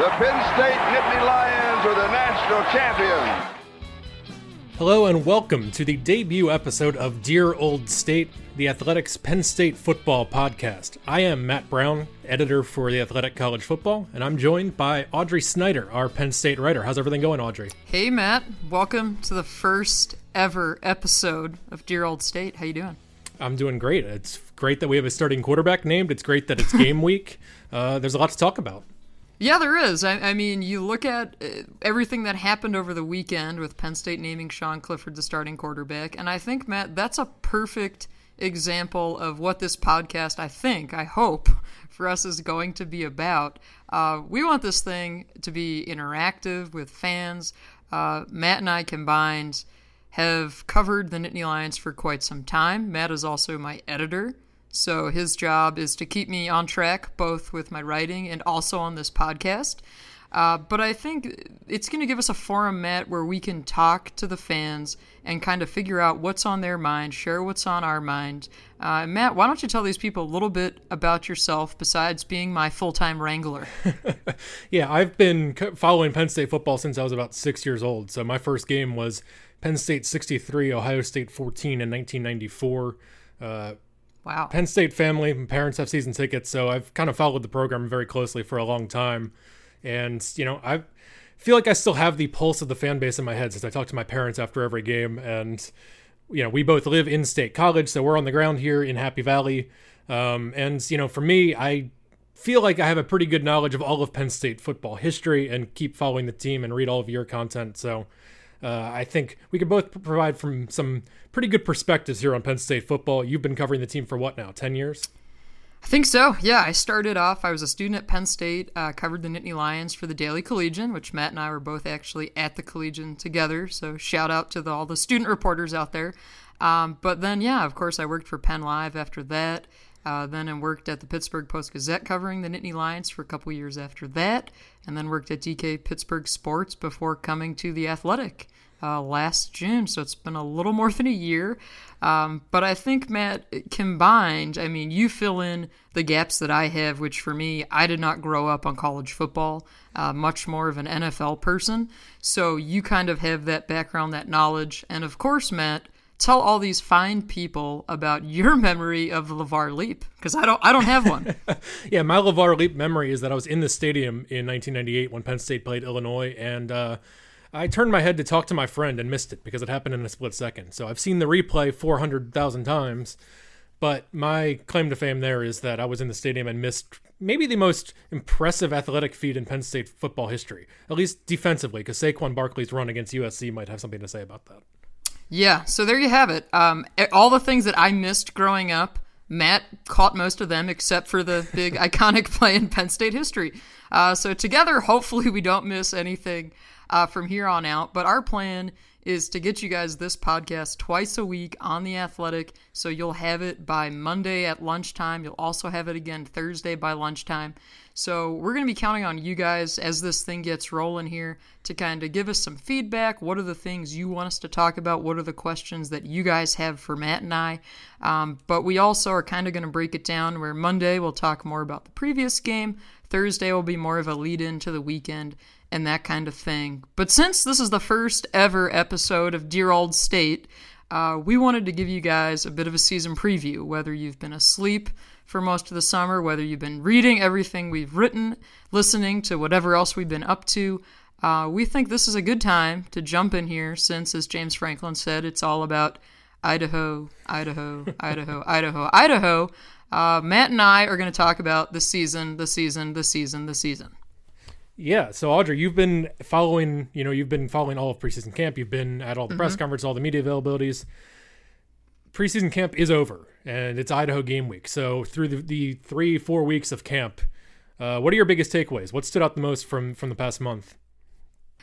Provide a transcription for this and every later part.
The Penn State Nittany Lions are the national champions. Hello and welcome to the debut episode of Dear Old State, the Athletic's Penn State football podcast. I am Matt Brown, editor for the Athletic College Football, and I'm joined by Audrey Snyder, our Penn State writer. How's everything going, Audrey? Hey, Matt. Welcome to the first ever episode of Dear Old State. How you doing? I'm doing great. It's great that we have a starting quarterback named. It's great that it's game week. Uh, there's a lot to talk about. Yeah, there is. I, I, mean, you look at uh, everything that happened over the weekend with Penn State naming Sean Clifford the starting quarterback, and I think, Matt, that's a perfect example of what this podcast, I think, I hope, for us is going to be about. Uh, we want this thing to be interactive with fans. Uh, Matt and I combined have covered the Nittany Lions for quite some time. Matt is also my editor. So his job is to keep me on track, both with my writing and also on this podcast. Uh, but I think it's going to give us a forum, Matt, where we can talk to the fans and kind of figure out what's on their mind, share what's on our mind. Uh, Matt, why don't you tell these people a little bit about yourself besides being my full time wrangler? yeah, I've been following Penn State football since I was about six years old. So my first game was Penn State 63, Ohio State 14 in 1994. Uh, Wow. Penn State family. My parents have season tickets, so I've kind of followed the program very closely for a long time. And, you know, I feel like I still have the pulse of the fan base in my head since I talk to my parents after every game. And, you know, we both live in state college, so we're on the ground here in Happy Valley. Um, and, you know, for me, I feel like I have a pretty good knowledge of all of Penn State football history and keep following the team and read all of your content. So, uh, I think we could both provide from some pretty good perspectives here on Penn State football. You've been covering the team for what now, 10 years? I think so. Yeah, I started off, I was a student at Penn State, uh, covered the Nittany Lions for the Daily Collegian, which Matt and I were both actually at the Collegian together. So shout out to the, all the student reporters out there. Um, but then, yeah, of course, I worked for Penn Live after that. Uh, then I worked at the Pittsburgh Post Gazette covering the Nittany Lions for a couple years after that, and then worked at DK Pittsburgh Sports before coming to the Athletic uh, last June. So it's been a little more than a year. Um, but I think, Matt, combined, I mean, you fill in the gaps that I have, which for me, I did not grow up on college football, uh, much more of an NFL person. So you kind of have that background, that knowledge. And of course, Matt, tell all these fine people about your memory of LaVar Leap because I don't I don't have one. yeah, my LaVar Leap memory is that I was in the stadium in 1998 when Penn State played Illinois and uh, I turned my head to talk to my friend and missed it because it happened in a split second. So I've seen the replay 400,000 times, but my claim to fame there is that I was in the stadium and missed maybe the most impressive athletic feat in Penn State football history, at least defensively, because Saquon Barkley's run against USC might have something to say about that. Yeah, so there you have it. Um, all the things that I missed growing up, Matt caught most of them except for the big iconic play in Penn State history. Uh, so together, hopefully, we don't miss anything uh, from here on out. But our plan is to get you guys this podcast twice a week on The Athletic. So you'll have it by Monday at lunchtime. You'll also have it again Thursday by lunchtime. So we're going to be counting on you guys as this thing gets rolling here to kind of give us some feedback. What are the things you want us to talk about? What are the questions that you guys have for Matt and I? Um, but we also are kind of going to break it down where Monday we'll talk more about the previous game. Thursday will be more of a lead in to the weekend and that kind of thing. But since this is the first ever episode of Dear Old State, uh, we wanted to give you guys a bit of a season preview, whether you've been asleep for most of the summer, whether you've been reading everything we've written, listening to whatever else we've been up to. Uh, we think this is a good time to jump in here since, as James Franklin said, it's all about Idaho, Idaho, Idaho, Idaho, Idaho. Uh, Matt and I are going to talk about the season, the season, the season, the season. Yeah. So Audrey, you've been following, you know, you've been following all of preseason camp. You've been at all the mm-hmm. press conferences, all the media availabilities. Preseason camp is over, and it's Idaho game week. So through the, the three, four weeks of camp, uh, what are your biggest takeaways? What stood out the most from from the past month?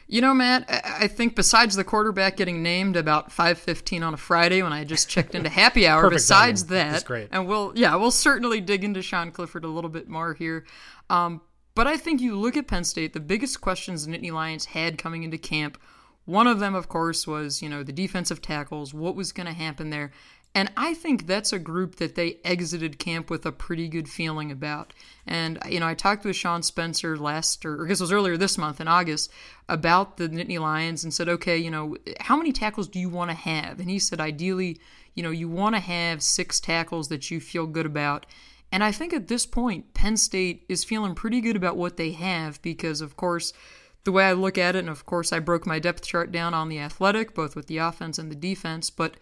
You know, Matt, I think besides the quarterback getting named about 5:15 on a Friday when I just checked into happy hour, besides timing. that, and we'll yeah, we'll certainly dig into Sean Clifford a little bit more here. Um, but I think you look at Penn State, the biggest questions the Nittany Lions had coming into camp, one of them, of course, was, you know, the defensive tackles, what was going to happen there. And I think that's a group that they exited camp with a pretty good feeling about. And, you know, I talked with Sean Spencer last, or I guess it was earlier this month in August, about the Nittany Lions and said, okay, you know, how many tackles do you want to have? And he said, ideally, you know, you want to have six tackles that you feel good about. And I think at this point, Penn State is feeling pretty good about what they have because, of course, the way I look at it, and of course, I broke my depth chart down on the athletic, both with the offense and the defense, but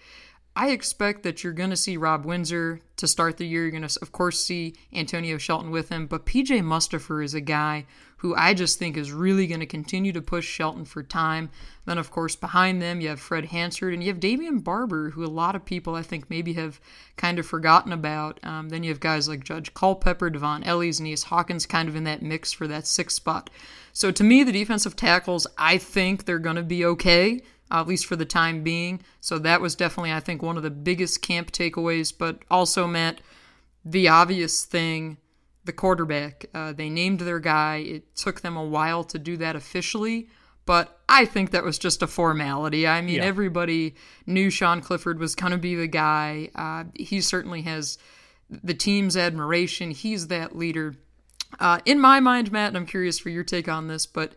I expect that you're going to see Rob Windsor to start the year. You're going to, of course, see Antonio Shelton with him. But PJ Mustipher is a guy who I just think is really going to continue to push Shelton for time. Then, of course, behind them, you have Fred Hansard and you have Damion Barber, who a lot of people I think maybe have kind of forgotten about. Um, then you have guys like Judge Culpepper, Devon Ellis, Neas Hawkins kind of in that mix for that sixth spot. So to me, the defensive tackles, I think they're going to be okay at least for the time being. So that was definitely, I think, one of the biggest camp takeaways, but also meant the obvious thing the quarterback. Uh, they named their guy. It took them a while to do that officially, but I think that was just a formality. I mean, yeah. everybody knew Sean Clifford was going to be the guy. Uh, he certainly has the team's admiration. He's that leader. Uh, in my mind, Matt, and I'm curious for your take on this, but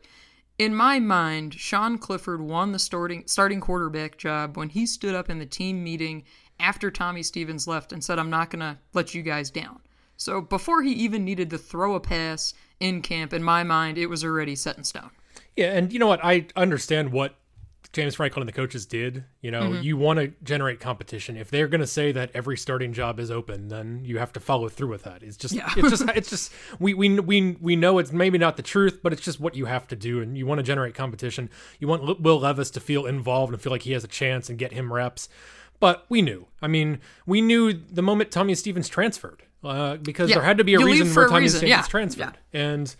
in my mind, Sean Clifford won the starting starting quarterback job when he stood up in the team meeting after Tommy Stevens left and said, "I'm not going to let you guys down." So before he even needed to throw a pass in camp, in my mind, it was already set in stone. Yeah, and you know what? I understand what James Franklin and the coaches did. You know, mm-hmm. you want to generate competition. If they're going to say that every starting job is open, then you have to follow through with that. It's just, yeah. it's just, it's just, we, we, we, we know it's maybe not the truth, but it's just what you have to do. And you want to generate competition. You want Will Levis to feel involved and feel like he has a chance and get him reps. But we knew. I mean, we knew the moment Tommy Stevens transferred uh, because yeah. there had to be a you reason for Tommy reason. Yeah. transferred. And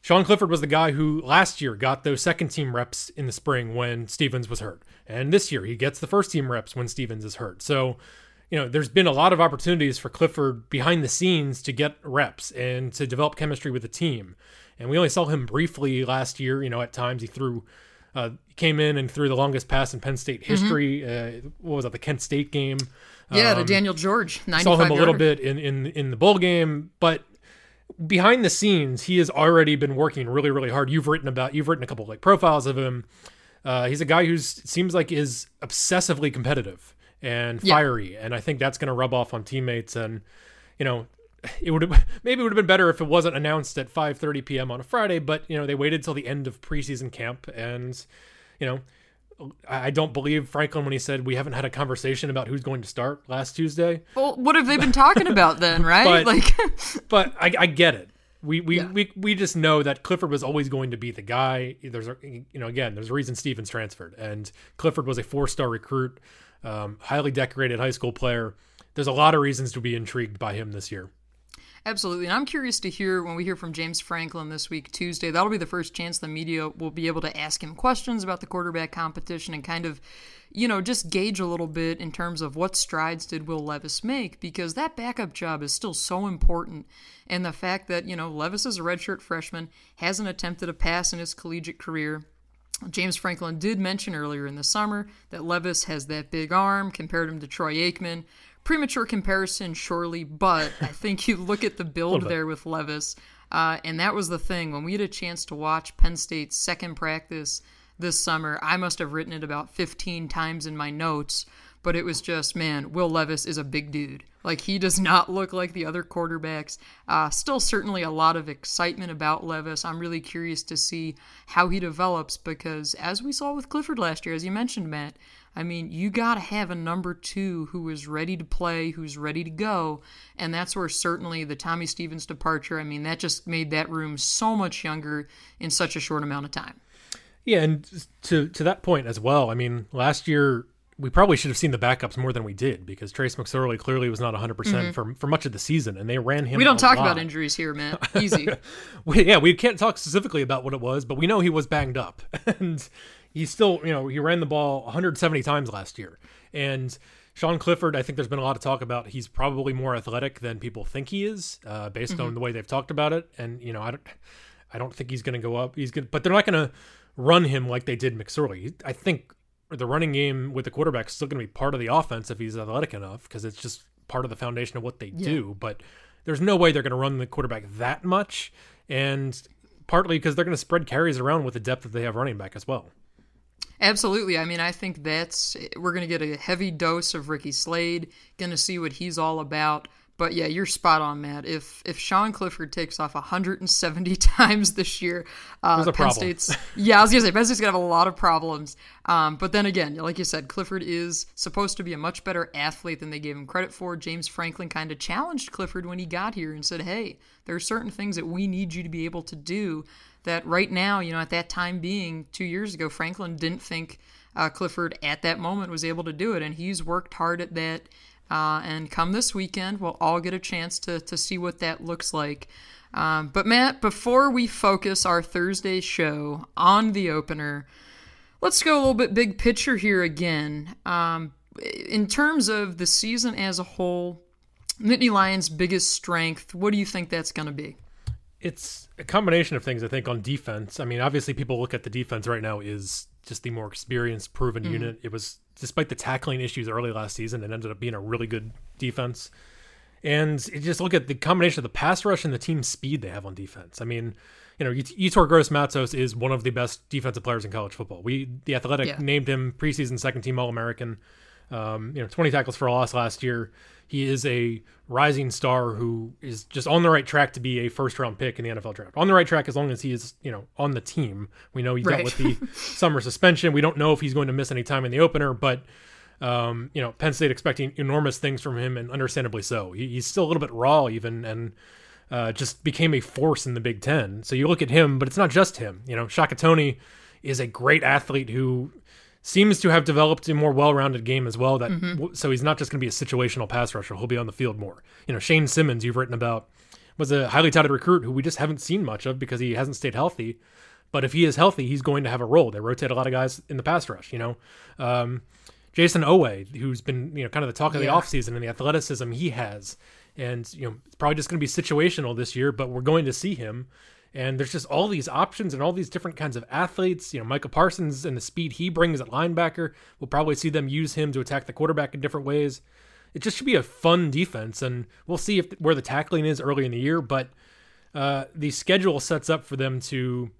Sean Clifford was the guy who last year got those second team reps in the spring when Stevens was hurt. And this year he gets the first team reps when Stevens is hurt. So, you know, there's been a lot of opportunities for Clifford behind the scenes to get reps and to develop chemistry with the team. And we only saw him briefly last year. You know, at times he threw, uh, came in and threw the longest pass in Penn State mm-hmm. history. Mm-hmm. Uh, what was that, the Kent State game? Yeah, um, to Daniel George. Saw him a little bit in, in in the bowl game, but behind the scenes, he has already been working really, really hard. You've written about, you've written a couple of like profiles of him. Uh, he's a guy who seems like is obsessively competitive and fiery, yeah. and I think that's going to rub off on teammates. And you know, it would have maybe it would have been better if it wasn't announced at 5:30 p.m. on a Friday, but you know they waited till the end of preseason camp, and you know I don't believe Franklin when he said we haven't had a conversation about who's going to start last Tuesday. Well, what have they been talking about then, right? but, like, but I, I, get it. We we, yeah. we we just know that Clifford was always going to be the guy. There's a, you know again there's a reason Stevens transferred, and Clifford was a four star recruit, um, highly decorated high school player. There's a lot of reasons to be intrigued by him this year. Absolutely. And I'm curious to hear when we hear from James Franklin this week, Tuesday. That'll be the first chance the media will be able to ask him questions about the quarterback competition and kind of, you know, just gauge a little bit in terms of what strides did Will Levis make because that backup job is still so important. And the fact that, you know, Levis is a redshirt freshman, hasn't attempted a pass in his collegiate career. James Franklin did mention earlier in the summer that Levis has that big arm, compared him to Troy Aikman premature comparison, surely, but I think you look at the build there with Levis, uh, and that was the thing. When we had a chance to watch Penn State's second practice this summer, I must have written it about 15 times in my notes, but it was just, man, Will Levis is a big dude. Like, he does not look like the other quarterbacks. Uh, still, certainly a lot of excitement about Levis. I'm really curious to see how he develops because, as we saw with Clifford last year, as you mentioned, Matt, I mean, you got to have a number two who is ready to play, who's ready to go. And that's where certainly the Tommy Stevens departure, I mean, that just made that room so much younger in such a short amount of time. Yeah, and to to that point as well, I mean, last year we probably should have seen the backups more than we did because Trace McSorley clearly was not 100% mm-hmm. for for much of the season and they ran him We don't talk lot. about injuries here, man. Easy. we, yeah, we can't talk specifically about what it was, but we know he was banged up. and he still, you know, he ran the ball 170 times last year. And Sean Clifford, I think there's been a lot of talk about he's probably more athletic than people think he is, uh, based mm-hmm. on the way they've talked about it. And you know, I don't, I don't think he's going to go up. He's good, but they're not going to run him like they did McSorley. I think the running game with the quarterback is still going to be part of the offense if he's athletic enough because it's just part of the foundation of what they Yeah. do. But there's no way they're going to run the quarterback that much, and partly because they're going to spread carries around with the depth that they have running back as well. Absolutely. I mean, I think that's we're going to get a heavy dose of Ricky Slade, going to see what he's all about. But yeah, you're spot on, Matt. If if Sean Clifford takes off 170 times this year, uh, Penn problem. State's yeah, I was gonna say Penn State's gonna have a lot of problems. Um, but then again, like you said, Clifford is supposed to be a much better athlete than they gave him credit for. James Franklin kind of challenged Clifford when he got here and said, "Hey, there are certain things that we need you to be able to do that right now, you know, at that time being two years ago, Franklin didn't think uh, Clifford at that moment was able to do it, and he's worked hard at that." Uh, and come this weekend, we'll all get a chance to, to see what that looks like. Um, but, Matt, before we focus our Thursday show on the opener, let's go a little bit big picture here again. Um, in terms of the season as a whole, Nittany Lions' biggest strength, what do you think that's going to be? It's a combination of things, I think, on defense. I mean, obviously, people look at the defense right now is just the more experienced, proven unit. It was, despite the tackling issues early last season, it ended up being a really good defense. And you just look at the combination of the pass rush and the team speed they have on defense. I mean, you know, Yetur Gross Matos is one of the best defensive players in college football. We, the Athletic, Yeah. named him preseason second team All American. Um, you know, 20 tackles for a loss last year. He is a rising star who is just on the right track to be a first round pick in the NFL draft. On the right track as long as he is, you know, on the team. We know he Right. dealt with the summer suspension. We don't know if he's going to miss any time in the opener, but um, you know, Penn State expecting enormous things from him, and understandably so. He, he's still a little bit raw, even, and uh, just became a force in the Big Ten. So you look at him, but it's not just him. You know, Shaka Toney is a great athlete who seems to have developed a more well-rounded game as well. That w- so he's not just going to be a situational pass rusher; he'll be on the field more. You know, Shane Simmons, you've written about, was a highly touted recruit who we just haven't seen much of because he hasn't stayed healthy. But if he is healthy, he's going to have a role. They rotate a lot of guys in the pass rush. You know. Um, Jayson Oweh, who's been you know kind of the talk of the Yeah. offseason and the athleticism he has, and you know it's probably just going to be situational this year, but we're going to see him. And there's just all these options and all these different kinds of athletes. You know, Micah Parsons and the speed he brings at linebacker, we'll probably see them use him to attack the quarterback in different ways. It just should be a fun defense, and we'll see if where the tackling is early in the year. But uh, the schedule sets up for them to,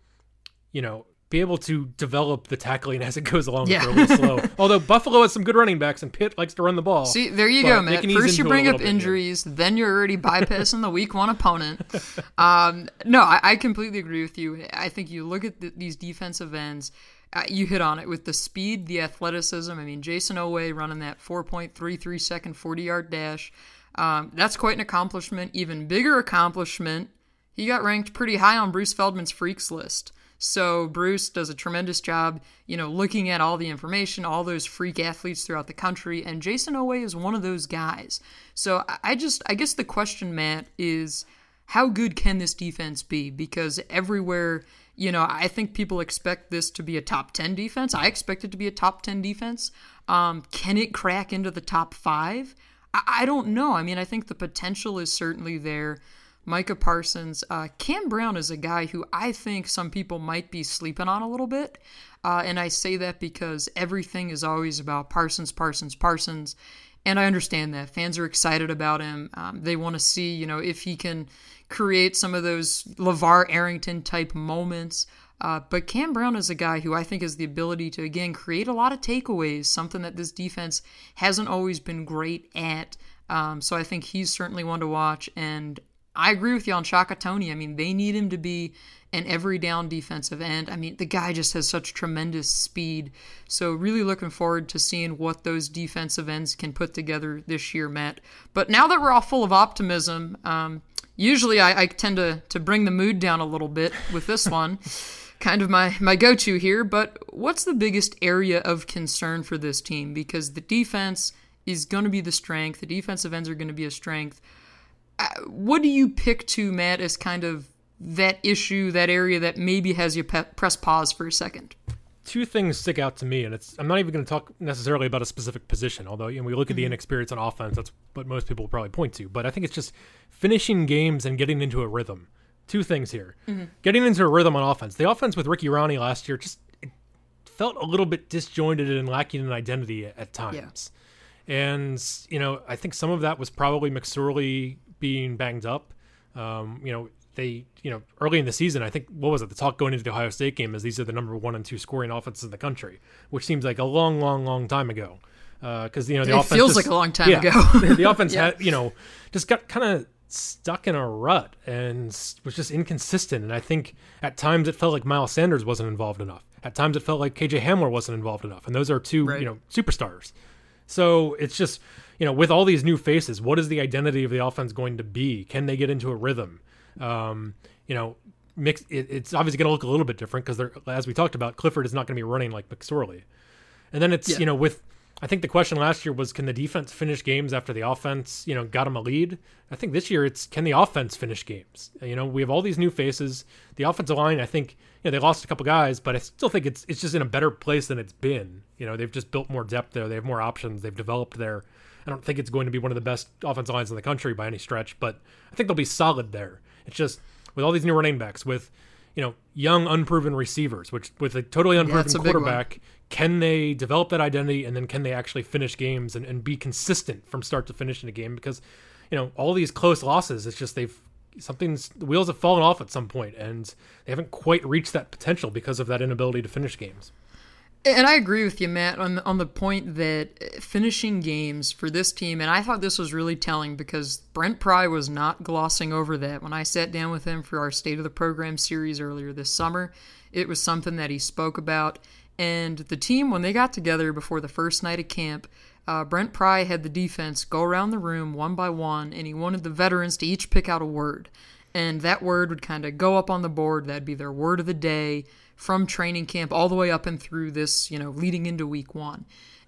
you know, be able to develop the tackling as it goes along. Yeah. if they're a little slow. Although Buffalo has some good running backs, and Pitt likes to run the ball. See, there you go, they Matt. can ease First you into it a bring up injuries, then you're already bypassing the week one opponent. Um, no, I, I completely agree with you. I think you look at the, these defensive ends, uh, you hit on it with the speed, the athleticism. I mean, Jayson Oweh running that 4.33 second 40 yard dash. Um, that's quite an accomplishment. Even bigger accomplishment, he got ranked pretty high on Bruce Feldman's freaks list. So Bruce does a tremendous job, you know, looking at all the information, all those freak athletes throughout the country, and Jayson Oweh is one of those guys. So I- I just, I guess the question, Matt, is how good can this defense be? Because everywhere, you know, I think people expect this to be a top 10 defense. I expect it to be a top 10 defense. Um, can it crack into the top five? I, I don't know. I mean, I think the potential is certainly there. Micah Parsons. Uh, Cam Brown is a guy who I think some people might be sleeping on a little bit. Uh, and I say that because everything is always about Parsons, Parsons, Parsons. And I understand that. Fans are excited about him. Um, they want to see, you know, if he can create some of those LaVar Arrington type moments. Uh, but Cam Brown is a guy who I think has the ability to, again, create a lot of takeaways, something that this defense hasn't always been great at. Um, so I think he's certainly one to watch. And I agree with you on Shaka Toney. I mean, they need him to be an every down defensive end. I mean, the guy just has such tremendous speed. So, really looking forward to seeing what those defensive ends can put together this year, Matt. But now that we're all full of optimism, um, usually I, I tend to, to bring the mood down a little bit with this one. kind of my, my go to here. But what's the biggest area of concern for this team? Because the defense is going to be the strength, the defensive ends are going to be a strength what do you pick to Matt as kind of that issue, that area that maybe has you pe- press pause for a second? two things stick out to me, and it's I'm not even going to talk necessarily about a specific position. Although you know, we look at the mm-hmm. inexperience on offense, that's what most people will probably point to. But I think it's just finishing games and getting into a rhythm. Two things here: mm-hmm. getting into a rhythm on offense. The offense with Ricky Rahne last year just it felt a little bit disjointed and lacking an identity at times. Yeah. And, you know, I think some of that was probably McSorley being banged up. Um, you know, they, you know, early in the season, I think, what was it? The talk going into the Ohio State game is these are the number one and two scoring offenses in the country, which seems like a long, long, long time ago. Because, uh, you know, the it offense. feels just, like a long time yeah, ago. the offense yeah. had, you know, just got kind of stuck in a rut and was just inconsistent. And I think at times it felt like Miles Sanders wasn't involved enough. At times it felt like KJ Hamler wasn't involved enough. And those are two, right. you know, superstars. So it's just, you know, with all these new faces, what is the identity of the offense going to be? Can they get into a rhythm? Um, you know, mix. It, it's obviously going to look a little bit different because, they're, as we talked about, Clifford is not going to be running like McSorley. And then it's yeah. you know with I think the question last year was can the defense finish games after the offense, you know, got them a lead? I think this year it's can the offense finish games? You know, we have all these new faces. The offensive line, I think, you know, they lost a couple guys, but I still think it's it's just in a better place than it's been. You know, they've just built more depth there. They have more options. They've developed there. I don't think it's going to be one of the best offensive lines in the country by any stretch, but I think they'll be solid there. It's just with all these new running backs, with you know young unproven receivers, which with a totally unproven yeah, quarterback, can they develop that identity and then can they actually finish games and, and be consistent from start to finish in a game because you know all these close losses it's just they've something's the wheels have fallen off at some point and they haven't quite reached that potential because of that inability to finish games and I agree with you, Matt, on the, on the point that finishing games for this team, and I thought this was really telling because Brent Pry was not glossing over that. When I sat down with him for our State of the Program series earlier this summer, it was something that he spoke about. And the team, when they got together before the first night of camp, uh, Brent Pry had the defense go around the room one by one, and he wanted the veterans to each pick out a word. And that word would kind of go up on the board. That'd be their word of the day from training camp all the way up and through this, you know, leading into week one.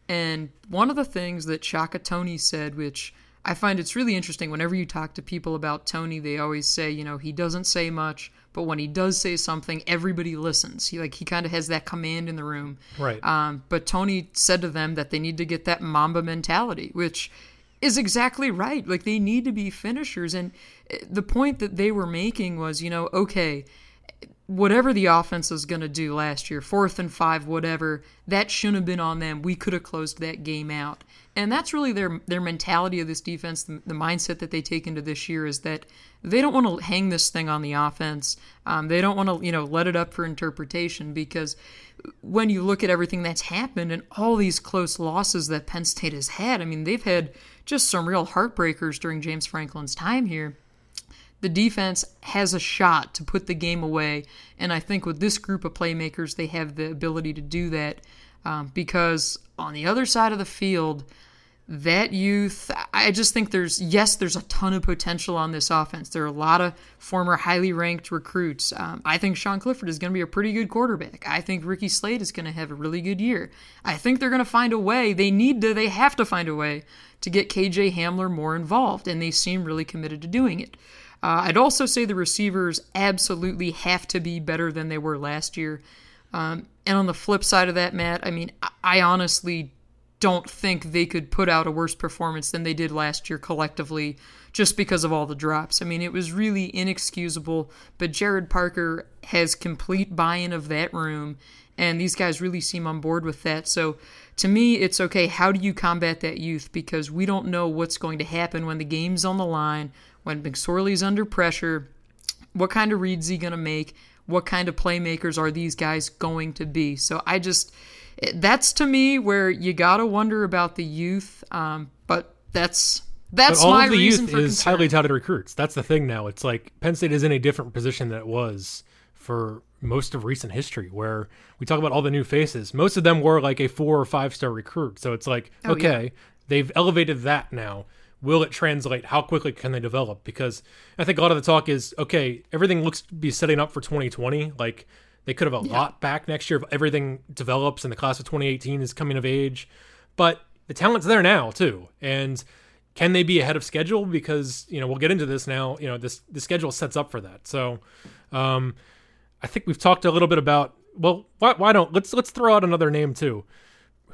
And one of the things that Shaka Toney said, which I find it's really interesting whenever you talk to people about Toney, they always say, you know, he doesn't say much, but when he does say something, everybody listens. He like he kind of has that command in the room. Right. Um, but Toney said to them that they need to get that Mamba mentality, which is exactly right. Like they need to be finishers, and eh, the point that they were making was, you know, okay, whatever the offense was going to do last year, fourth and five, whatever, that shouldn't have been on them. We could have closed that game out. And that's really their their mentality of this defense. The, the mindset that they take into this year is that they don't want to hang this thing on the offense. Um, they don't want to you know let it up for interpretation because when you look at everything that's happened and all these close losses that Penn State has had, I mean they've had just some real heartbreakers during James Franklin's time here the defense has a shot to put the game away. And I think with this group of playmakers, they have the ability to do that um, because on the other side of the field, that youth, I just think there's, yes, there's a ton of potential on this offense. There are a lot of former highly ranked recruits. Um, I think Sean Clifford is going to be a pretty good quarterback. I think Ricky Slade is going to have a really good year. I think they're going to find a way. They need to, they have to find a way to get KJ Hamler more involved, and they seem really committed to doing it. Uh, I'd also say the receivers absolutely have to be better than they were last year. Um, and on the flip side of that, Matt, I mean, I honestly don't think they could put out a worse performance than they did last year collectively just because of all the drops. I mean, it was really inexcusable, but Gerad Parker has complete buy in of that room, and these guys really seem on board with that. So to me, it's okay. How do you combat that youth? Because we don't know what's going to happen when the game's on the line, when McSorley's under pressure, what kind of reads he going to make? What kind of playmakers are these guys going to be? So I just, that's to me where you got to wonder about the youth. Um, but that's that's but all my of the reason youth is concern. highly touted recruits. That's the thing now. It's like Penn State is in a different position than it was for most of recent history, where we talk about all the new faces. Most of them were like a four or five star recruit. So it's like, Oh, okay, yeah. they've elevated that now. Will it translate? How quickly can they develop? Because I think a lot of the talk is okay, everything looks to be setting up for 2020. Like they could have a lot back next year if everything develops and the class of 2018 is coming of age. But the talent's there now too. And can they be ahead of schedule? Because, you know, we'll get into this now. You know, this the schedule sets up for that. So um I think we've talked a little bit about well, why, why don't let's let's throw out another name too.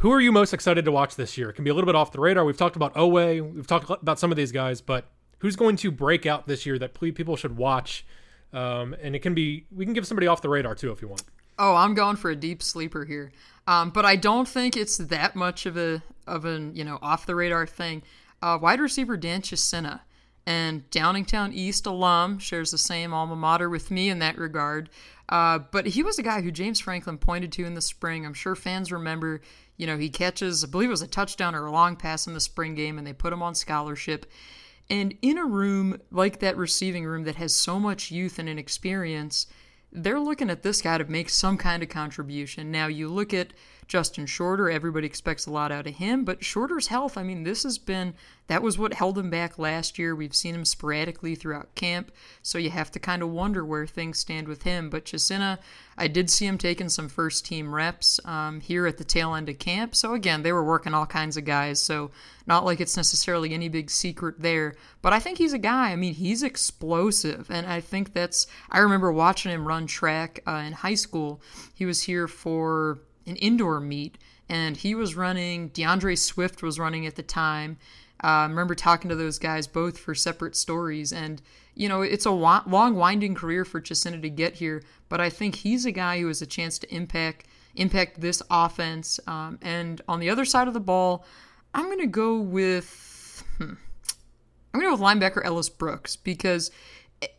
Who are you most excited to watch this year? It can be a little bit off the radar. We've talked about Oweh, we've talked about some of these guys, but who's going to break out this year that people should watch? Um, and it can be we can give somebody off the radar too if you want. Oh, I'm going for a deep sleeper here. Um, but I don't think it's that much of a of an you know off the radar thing. Uh, wide receiver Dan Chisena and Downingtown East alum shares the same alma mater with me in that regard. Uh, but he was a guy who James Franklin pointed to in the spring. I'm sure fans remember. You know, he catches, I believe it was a touchdown or a long pass in the spring game, and they put him on scholarship. And in a room like that receiving room that has so much youth and inexperience, they're looking at this guy to make some kind of contribution. Now, you look at Justin Shorter, everybody expects a lot out of him, but Shorter's health, I mean, this has been that was what held him back last year. We've seen him sporadically throughout camp, so you have to kind of wonder where things stand with him. But Chisena, I did see him taking some first team reps um, here at the tail end of camp. So again, they were working all kinds of guys, so not like it's necessarily any big secret there. But I think he's a guy. I mean, he's explosive, and I think that's. I remember watching him run track uh, in high school. He was here for an indoor meet, and he was running. D'Andre Swift was running at the time. Uh, I remember talking to those guys both for separate stories, and you know it's a wa- long, winding career for Chisena to get here. But I think he's a guy who has a chance to impact impact this offense. Um, and on the other side of the ball, I'm going to go with hmm, I'm going to go with linebacker Ellis Brooks because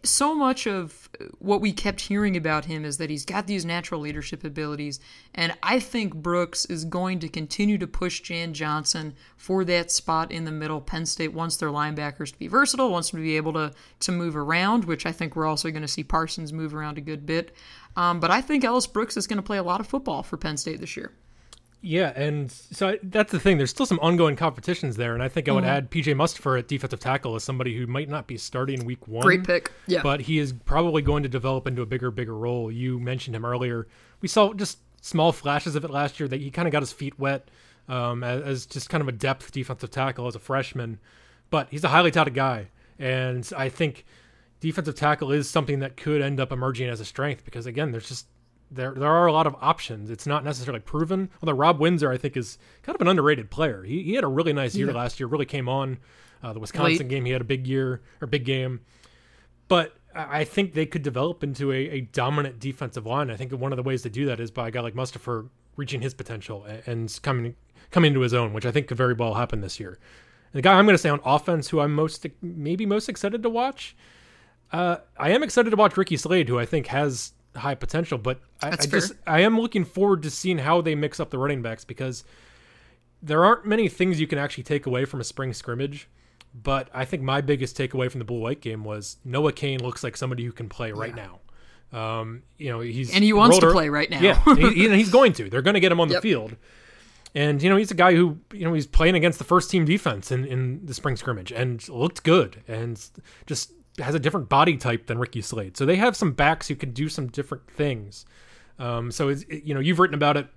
so much of what we kept hearing about him is that he's got these natural leadership abilities, and I think Brooks is going to continue to push Jan Johnson for that spot in the middle. Penn State wants their linebackers to be versatile, wants them to be able to to move around, which I think we're also going to see Parsons move around a good bit. Um, but I think Ellis Brooks is going to play a lot of football for Penn State this year. Yeah, and so I, that's the thing. There's still some ongoing competitions there, and I think I would mm-hmm. add PJ Mustipher at defensive tackle as somebody who might not be starting week one. Great pick, yeah. But he is probably going to develop into a bigger, bigger role. You mentioned him earlier. We saw just small flashes of it last year that he kind of got his feet wet um, as, as just kind of a depth defensive tackle as a freshman. But he's a highly touted guy, and I think defensive tackle is something that could end up emerging as a strength because again, there's just there there are a lot of options. It's not necessarily proven. Although Rob Windsor, I think, is kind of an underrated player. He, he had a really nice year yeah. last year. Really came on uh, the Wisconsin Late. game. He had a big year or big game, but I think they could develop into a, a, dominant defensive line. I think one of the ways to do that is by a guy like Mustipher reaching his potential and coming coming into his own, which I think could very well happen this year. And the guy I'm going to say on offense, who I'm most maybe most excited to watch, uh, I am excited to watch Ricky Slade, who I think has high potential. But I, I just I am looking forward to seeing how they mix up the running backs because there aren't many things you can actually take away from a spring scrimmage. But I think my biggest takeaway from the blue white game was Noah Cain looks like somebody who can play right yeah. now. Um, you know, he's and he wants to play right now. Yeah, he, he's going to. They're going to get him on yep. the field. And you know, he's a guy who you know he's playing against the first team defense in, in the spring scrimmage and looked good and just has a different body type than Ricky Slade. So they have some backs who can do some different things. Um, so it's, it, you know, you've written about it.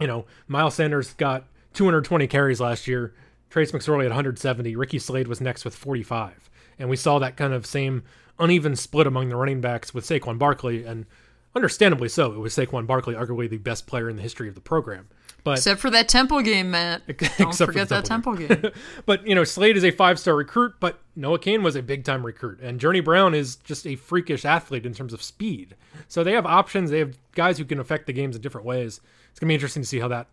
You know, Miles Sanders got 220 carries last year. Trace McSorley at 170. Ricky Slade was next with 45. And we saw that kind of same uneven split among the running backs with Saquon Barkley, and understandably so. It was Saquon Barkley, arguably the best player in the history of the program. But except for that Temple game, Matt. Don't forget that Temple game. game. but you know, Slade is a five-star recruit, but Noah Cain was a big-time recruit, and Journey Brown is just a freakish athlete in terms of speed. So they have options. They have guys who can affect the games in different ways. It's gonna be interesting to see how that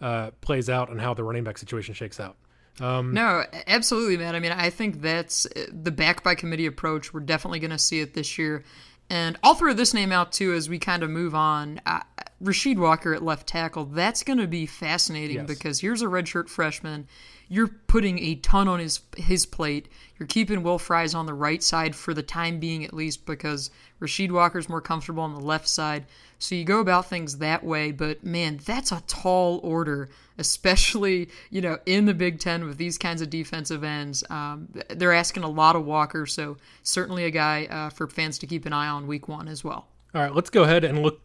uh, plays out and how the running back situation shakes out. Um, no, absolutely, man. I mean, I think that's uh, the back by committee approach. We're definitely going to see it this year. And I'll throw this name out too as we kind of move on. Uh, Rasheed Walker at left tackle. That's going to be fascinating yes. because here's a redshirt freshman. You're putting a ton on his his plate. You're keeping Will Fries on the right side for the time being, at least, because Rasheed Walker's more comfortable on the left side. So you go about things that way. But man, that's a tall order especially you know in the Big Ten with these kinds of defensive ends. Um, they're asking a lot of Walker, so certainly a guy uh, for fans to keep an eye on Week One as well. All right, let's go ahead and look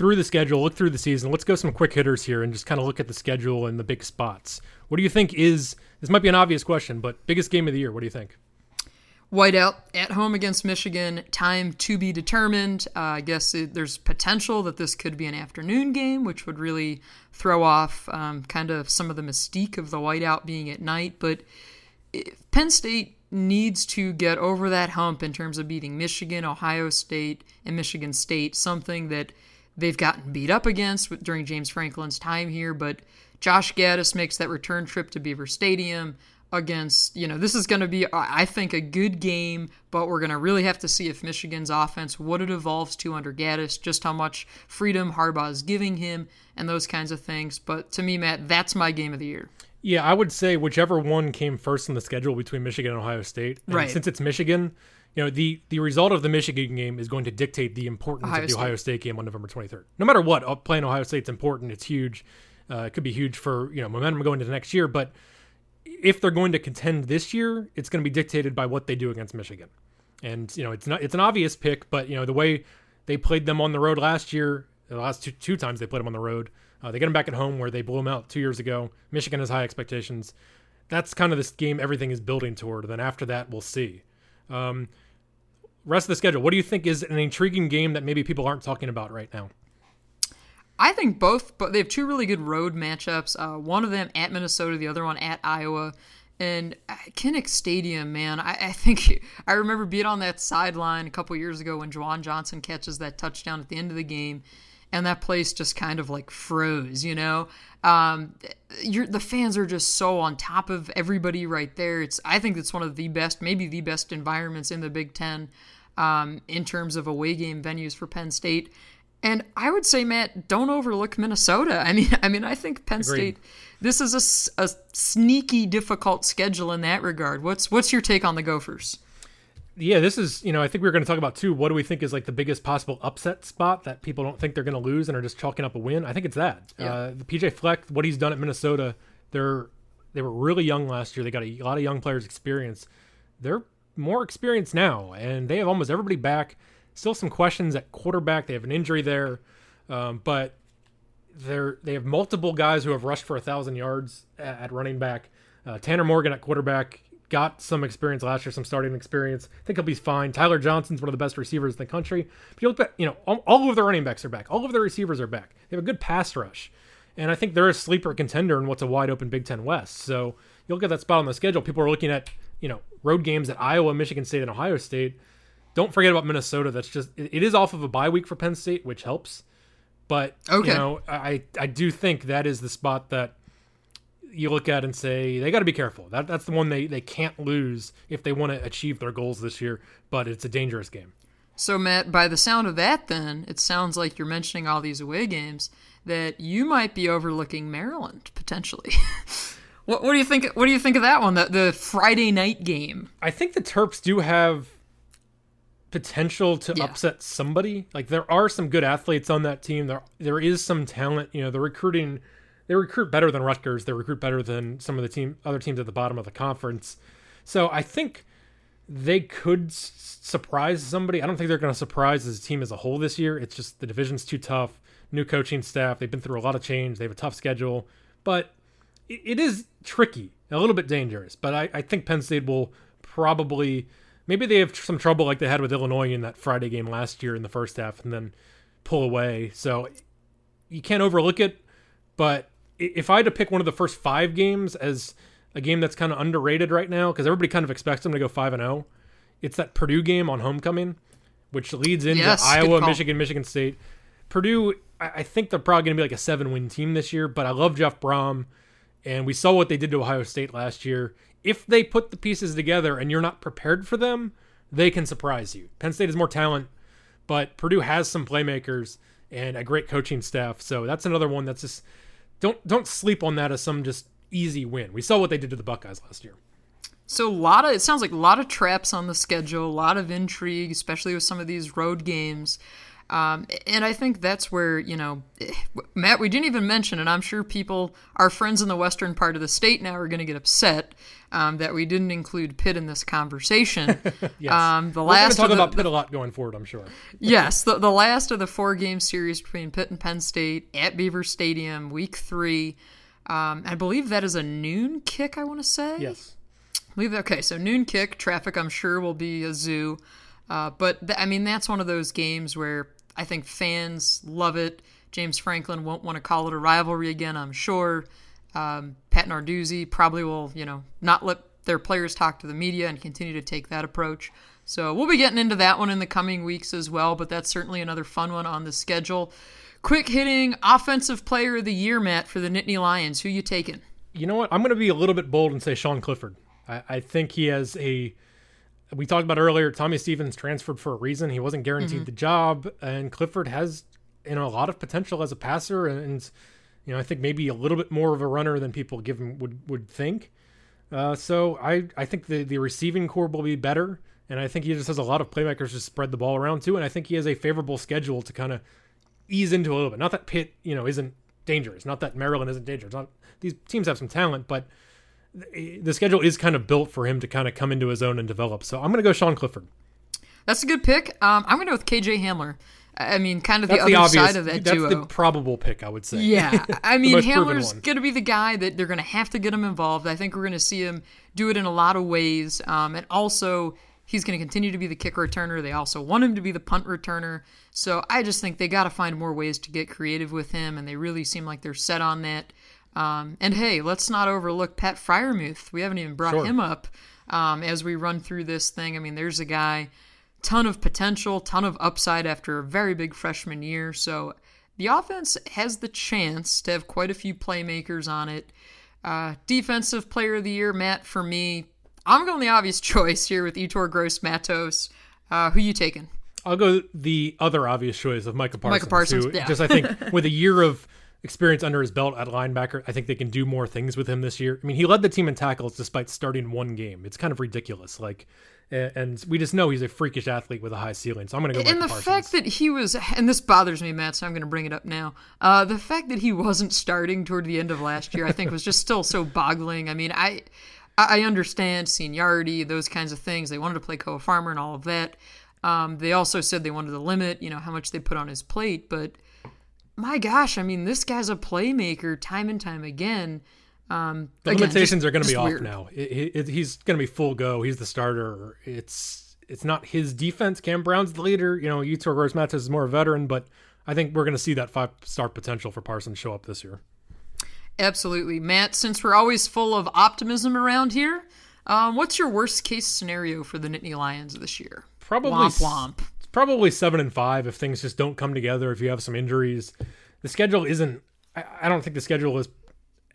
through the schedule, look through the season. Let's go some quick hitters here and just kind of look at the schedule and the big spots. What do you think is this might be an obvious question, but biggest game of the year? What do you think? Whiteout at home against Michigan, time to be determined. Uh, I guess it, there's potential that this could be an afternoon game, which would really throw off um, kind of some of the mystique of the whiteout being at night. But Penn State needs to get over that hump in terms of beating Michigan, Ohio State, and Michigan State, something that they've gotten beat up against during James Franklin's time here. But Josh Gattis makes that return trip to Beaver Stadium against, you know, this is going to be, I think, a good game, but we're going to really have to see if Michigan's offense, what it evolves to under Gattis, just how much freedom Harbaugh is giving him, and those kinds of things. But to me, Matt, that's my game of the year. Yeah, I would say whichever one came first in the schedule between Michigan and Ohio State. And right. Since it's Michigan, you know, the, the result of the Michigan game is going to dictate the importance Ohio of the State. Ohio State game on November 23rd. No matter what, uh, playing Ohio State's important. It's huge. Uh, it could be huge for, you know, momentum going into next year, but – if they're going to contend this year, it's going to be dictated by what they do against Michigan. And you know, it's not it's an obvious pick, but you know the way they played them on the road last year, the last two, two times they played them on the road, uh, they get them back at home where they blew them out two years ago. Michigan has high expectations. That's kind of this game everything is building toward. Then after that, we'll see. Um, rest of the schedule. What do you think is an intriguing game that maybe people aren't talking about right now? I think both, but they have two really good road matchups. Uh, one of them at Minnesota, the other one at Iowa. And uh, Kinnick Stadium, man, I, I, think I remember being on that sideline a couple years ago when Juwan Johnson catches that touchdown at the end of the game, and that place just kind of like froze. You know, um, the fans are just so on top of everybody right there. It's I think it's one of the best, maybe the best environments in the Big Ten um, in terms of away game venues for Penn State. And I would say, Matt, don't overlook Minnesota. I mean, I mean, I think Penn Agreed. State. This is a, a sneaky, difficult schedule in that regard. What's what's your take on the Gophers? Yeah, this is you know I think we are going to talk about too. What do we think is like the biggest possible upset spot that people don't think they're going to lose and are just chalking up a win? I think it's that. Yeah. Uh, the PJ Fleck, what he's done at Minnesota, they're they were really young last year. They got a lot of young players experience. They're more experienced now, and they have almost everybody back. Still some questions at quarterback. They have an injury there, um, but they're they have multiple guys who have rushed for a thousand yards at, at running back. Uh, Tanner Morgan at quarterback got some experience last year, some starting experience. I think he'll be fine. Tyler Johnson's one of the best receivers in the country. If you look at, you know, all, all of their running backs are back. All of their receivers are back. They have a good pass rush. And I think they're a sleeper contender in what's a wide open Big Ten West. So you'll get that spot on the schedule. People are looking at, you know, road games at Iowa, Michigan State, and Ohio State. Don't forget about Minnesota. That's just it is off of a bye week for Penn State, which helps. But okay. you know, I I do think that is the spot that you look at and say they got to be careful. That that's the one they they can't lose if they want to achieve their goals this year. But it's a dangerous game. So Matt, by the sound of that, then it sounds like you're mentioning all these away games that you might be overlooking Maryland potentially. what, what do you think? What do you think of that one? The the Friday night game. I think the Terps do have potential to yeah. upset somebody. Like there are some good athletes on that team. There there is some talent. You know, the recruiting they recruit better than Rutgers. They recruit better than some of the team other teams at the bottom of the conference. So I think they could s- surprise somebody. I don't think they're going to surprise a team as a whole this year. It's just the division's too tough. New coaching staff. They've been through a lot of change. They have a tough schedule, but it, it is tricky, a little bit dangerous. But I, I think Penn State will probably maybe they have some trouble like they had with Illinois in that Friday game last year in the first half and then pull away. So you can't overlook it. But if I had to pick one of the first five games as a game that's kind of underrated right now, because everybody kind of expects them to go 5 and 0, it's that Purdue game on homecoming, which leads into yes, Iowa, Michigan, Michigan State. Purdue, I think they're probably going to be like a seven win team this year, but I love Jeff Brohm, And we saw what they did to Ohio State last year if they put the pieces together and you're not prepared for them, they can surprise you. Penn State has more talent, but Purdue has some playmakers and a great coaching staff. So that's another one that's just don't don't sleep on that as some just easy win. We saw what they did to the Buckeyes last year. So a lot of it sounds like a lot of traps on the schedule, a lot of intrigue, especially with some of these road games. Um, and I think that's where, you know, Matt, we didn't even mention, and I'm sure people, our friends in the western part of the state now are going to get upset um, that we didn't include Pitt in this conversation. yes. Um, the We're last talk the, about Pitt a lot going forward, I'm sure. yes, the, the last of the four game series between Pitt and Penn State at Beaver Stadium, week three. Um, I believe that is a noon kick, I want to say. Yes. Leave okay, so noon kick traffic. I'm sure will be a zoo, uh, but th- I mean that's one of those games where I think fans love it. James Franklin won't want to call it a rivalry again, I'm sure. Um, Pat Narduzzi probably will, you know, not let their players talk to the media and continue to take that approach. So we'll be getting into that one in the coming weeks as well, but that's certainly another fun one on the schedule. quick hitting offensive player of the year, Matt, for the Nittany Lions. Who you taking? You know what? I'm going to be a little bit bold and say Sean Clifford. I, I think he has a. We talked about earlier. Tommy Stevens transferred for a reason. He wasn't guaranteed mm-hmm. the job, and Clifford has you know a lot of potential as a passer, and you know I think maybe a little bit more of a runner than people give him would would think. Uh, so I I think the the receiving corps will be better, and I think he just has a lot of playmakers to spread the ball around too, and I think he has a favorable schedule to kind of ease into a little bit. Not that Pitt you know isn't dangerous, not that Maryland isn't dangerous. Not these teams have some talent, but the schedule is kind of built for him to kind of come into his own and develop. So I'm going to go Sean Clifford. That's a good pick. Um, I'm going to go with KJ Hamler. I mean, kind of the that's other the obvious, side of that that's duo. That's the probable pick, I would say. Yeah, I mean, Hamler's going to be the guy that they're going to have to get him involved. I think we're going to see him do it in a lot of ways, um, and also he's going to continue to be the kick returner. They also want him to be the punt returner. So I just think they got to find more ways to get creative with him, and they really seem like they're set on that. Um, and hey, let's not overlook Pat Freiermuth. We haven't even brought sure. him up um, as we run through this thing. I mean, there's a guy ton of potential, ton of upside after a very big freshman year. So the offense has the chance to have quite a few playmakers on it. Uh, defensive player of the year, Matt, for me, I'm going the obvious choice here with Yetur Gross Matos. Uh, who you taking? I'll go the other obvious choice of Micah Parsons. Micah Parsons, who, yeah. just I think with a year of experience under his belt at linebacker, I think they can do more things with him this year. I mean, he led the team in tackles despite starting one game. It's kind of ridiculous. Like and we just know he's a freakish athlete with a high ceiling. So I'm going to go. And the Parsons. fact that he was, and this bothers me, Matt, so I'm going to bring it up now. Uh, the fact that he wasn't starting toward the end of last year, I think, was just still so boggling. I mean, I I understand seniority, those kinds of things. They wanted to play Koa Farmer and all of that. Um, they also said they wanted to limit, you know, how much they put on his plate. But my gosh, I mean, this guy's a playmaker time and time again. Um, the again, limitations just, are going to be off weird. now. It, it, he's going to be full go. He's the starter. It's it's not his defense. Cam Brown's the leader. You know, Yetur Gross Matos is more a veteran, but I think we're going to see that five star potential for Parsons show up this year. Absolutely, Matt. Since we're always full of optimism around here, um, what's your worst case scenario for the Nittany Lions this year? Probably womp womp. Probably seven and five if things just don't come together. If you have some injuries, the schedule isn't. I, I don't think the schedule is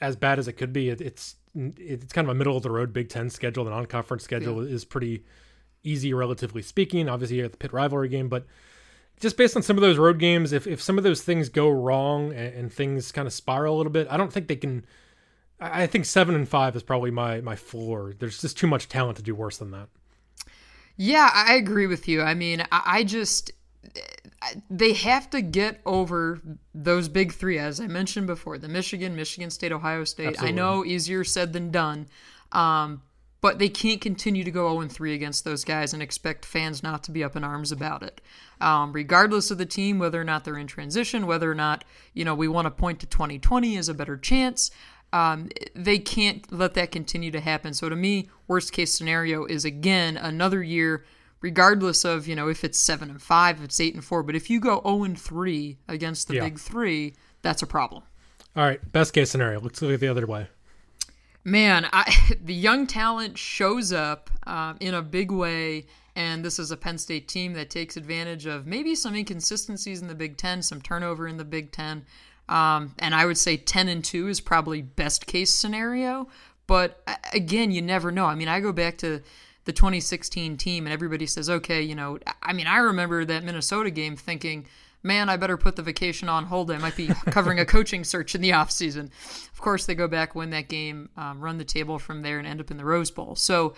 as bad as it could be. It, it's it's kind of a middle of the road Big Ten schedule. The non conference schedule yeah. is pretty easy, relatively speaking. Obviously, you have the Pitt rivalry game, but just based on some of those road games, if, if some of those things go wrong and, and things kind of spiral a little bit, I don't think they can. I think seven and five is probably my my floor. There's just too much talent to do worse than that. Yeah, I agree with you. I mean, I, I just they have to get over those big three, as I mentioned before: the Michigan, Michigan State, Ohio State. Absolutely. I know easier said than done, um, but they can't continue to go 0 3 against those guys and expect fans not to be up in arms about it. Um, regardless of the team, whether or not they're in transition, whether or not you know we want to point to 2020 as a better chance. Um, they can't let that continue to happen. So to me, worst case scenario is again another year regardless of you know if it's seven and five, if it's eight and four. But if you go zero oh and three against the yeah. big three, that's a problem. All right, best case scenario. Let's look at the other way. Man, I, the young talent shows up um, in a big way, and this is a Penn State team that takes advantage of maybe some inconsistencies in the Big Ten, some turnover in the Big Ten. Um, and I would say 10 and 2 is probably best case scenario. But again, you never know. I mean, I go back to the 2016 team and everybody says, okay, you know, I mean, I remember that Minnesota game thinking, man, I better put the vacation on hold. I might be covering a coaching search in the offseason. Of course, they go back, win that game, um, run the table from there, and end up in the Rose Bowl. So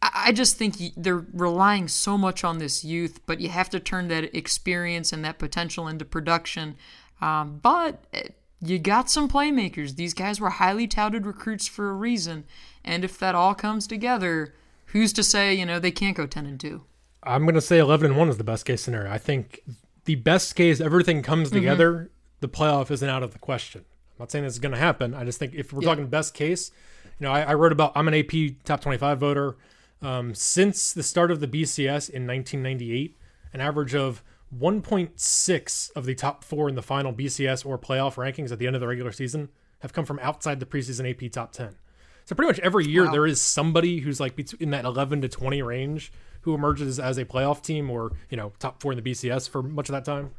I just think they're relying so much on this youth, but you have to turn that experience and that potential into production. Um, but eh, you got some playmakers. These guys were highly touted recruits for a reason. And if that all comes together, who's to say you know they can't go 10 and 2 i'm going to say 11 and 1 is the best case scenario i think the best case everything comes mm-hmm. together mm-hmm. the playoff isn't out of the question i'm not saying this is going to happen i just think if we're yeah. talking best case you know I, I, wrote about i'm an ap top 25 voter um, since the start of the bcs in 1998 an average of 1.6 of the top four in the final bcs or playoff rankings at the end of the regular season have come from outside the preseason ap top 10 so pretty much every year wow. there is somebody who's like in that 11 to 20 range who emerges as a playoff team or you know top four in the BCS for much of that time.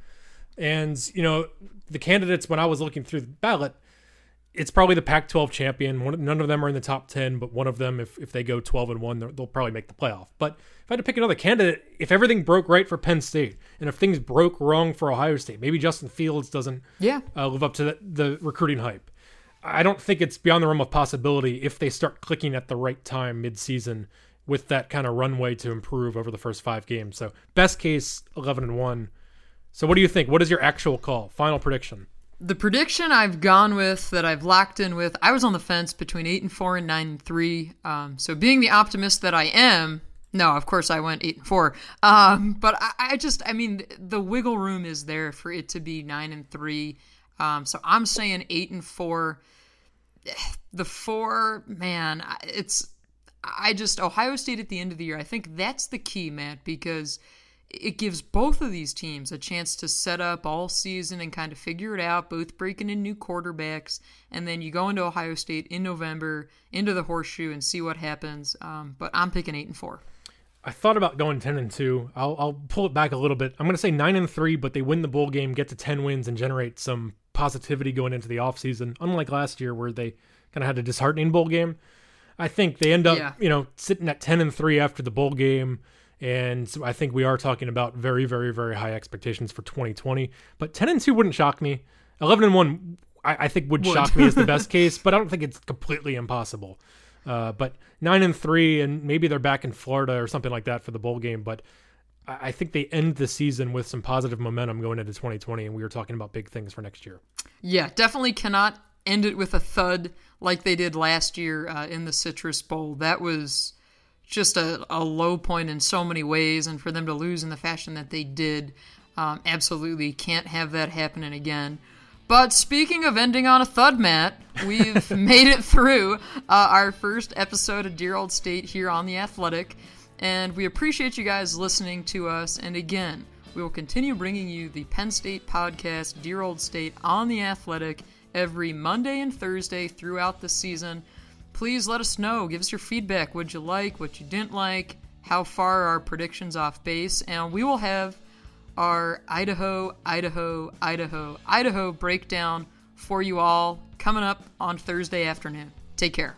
And, you know, the candidates, when I was looking through the ballot, it's probably the Pac 12 champion. One, none of them are in the top 10, but one of them, if, if they go 12 and 1, they'll probably make the playoff. But if I had to pick another candidate, if everything broke right for Penn State and if things broke wrong for Ohio State, maybe Justin Fields doesn't yeah. uh, live up to the, the recruiting hype. I don't think it's beyond the realm of possibility if they start clicking at the right time mid-season with that kind of runway to improve over the first five games. So best case, eleven and one. So what do you think? What is your actual call? Final prediction? The prediction I've gone with that I've locked in with, I was on the fence between eight and four and nine and three. Um, so being the optimist that I am, no, of course I went eight and four. Um, but I, I, just, I mean, the wiggle room is there for it to be nine and three. Um, so I'm saying eight and four. The four, man, it's I just Ohio State at the end of the year. I think that's the key, Matt, because it gives both of these teams a chance to set up all season and kind of figure it out, both breaking in new quarterbacks, and then you go into Ohio State in November into the horseshoe and see what happens. Um, but I'm picking eight and four. I thought about going ten and two. I'll, I'll pull it back a little bit. I'm going to say nine and three, but they win the bowl game, get to ten wins, and generate some positivity going into the offseason, unlike last year where they kind of had a disheartening bowl game. I think they end up, yeah. you know, sitting at 10 and 3 after the bowl game. And so I think we are talking about very, very, very high expectations for 2020. But 10 and 2 wouldn't shock me. 11 and 1, I, I think, would, would, shock me as the best case, but I don't think it's completely impossible. Uh, but 9 and 3, and maybe they're back in Florida or something like that for the bowl game. But I, I think they end the season with some positive momentum going into 2020. And we were talking about big things for next year. Yeah, definitely cannot end it with a thud like they did last year uh, in the Citrus Bowl. That was just a, a, low point in so many ways, and for them to lose in the fashion that they did, um, absolutely can't have that happening again. But speaking of ending on a thud, Matt, we've made it through uh, our first episode of Dear Old State here on The Athletic, and we appreciate you guys listening to us. And again, we will continue bringing you the Penn State podcast, Dear Old State, on The Athletic every Monday and Thursday throughout the season. Please let us know. Give us your feedback. What you like, what you didn't like, how far our predictions off base, and we will have our Idaho, Idaho, Idaho, Idaho breakdown for you all coming up on Thursday afternoon. Take care.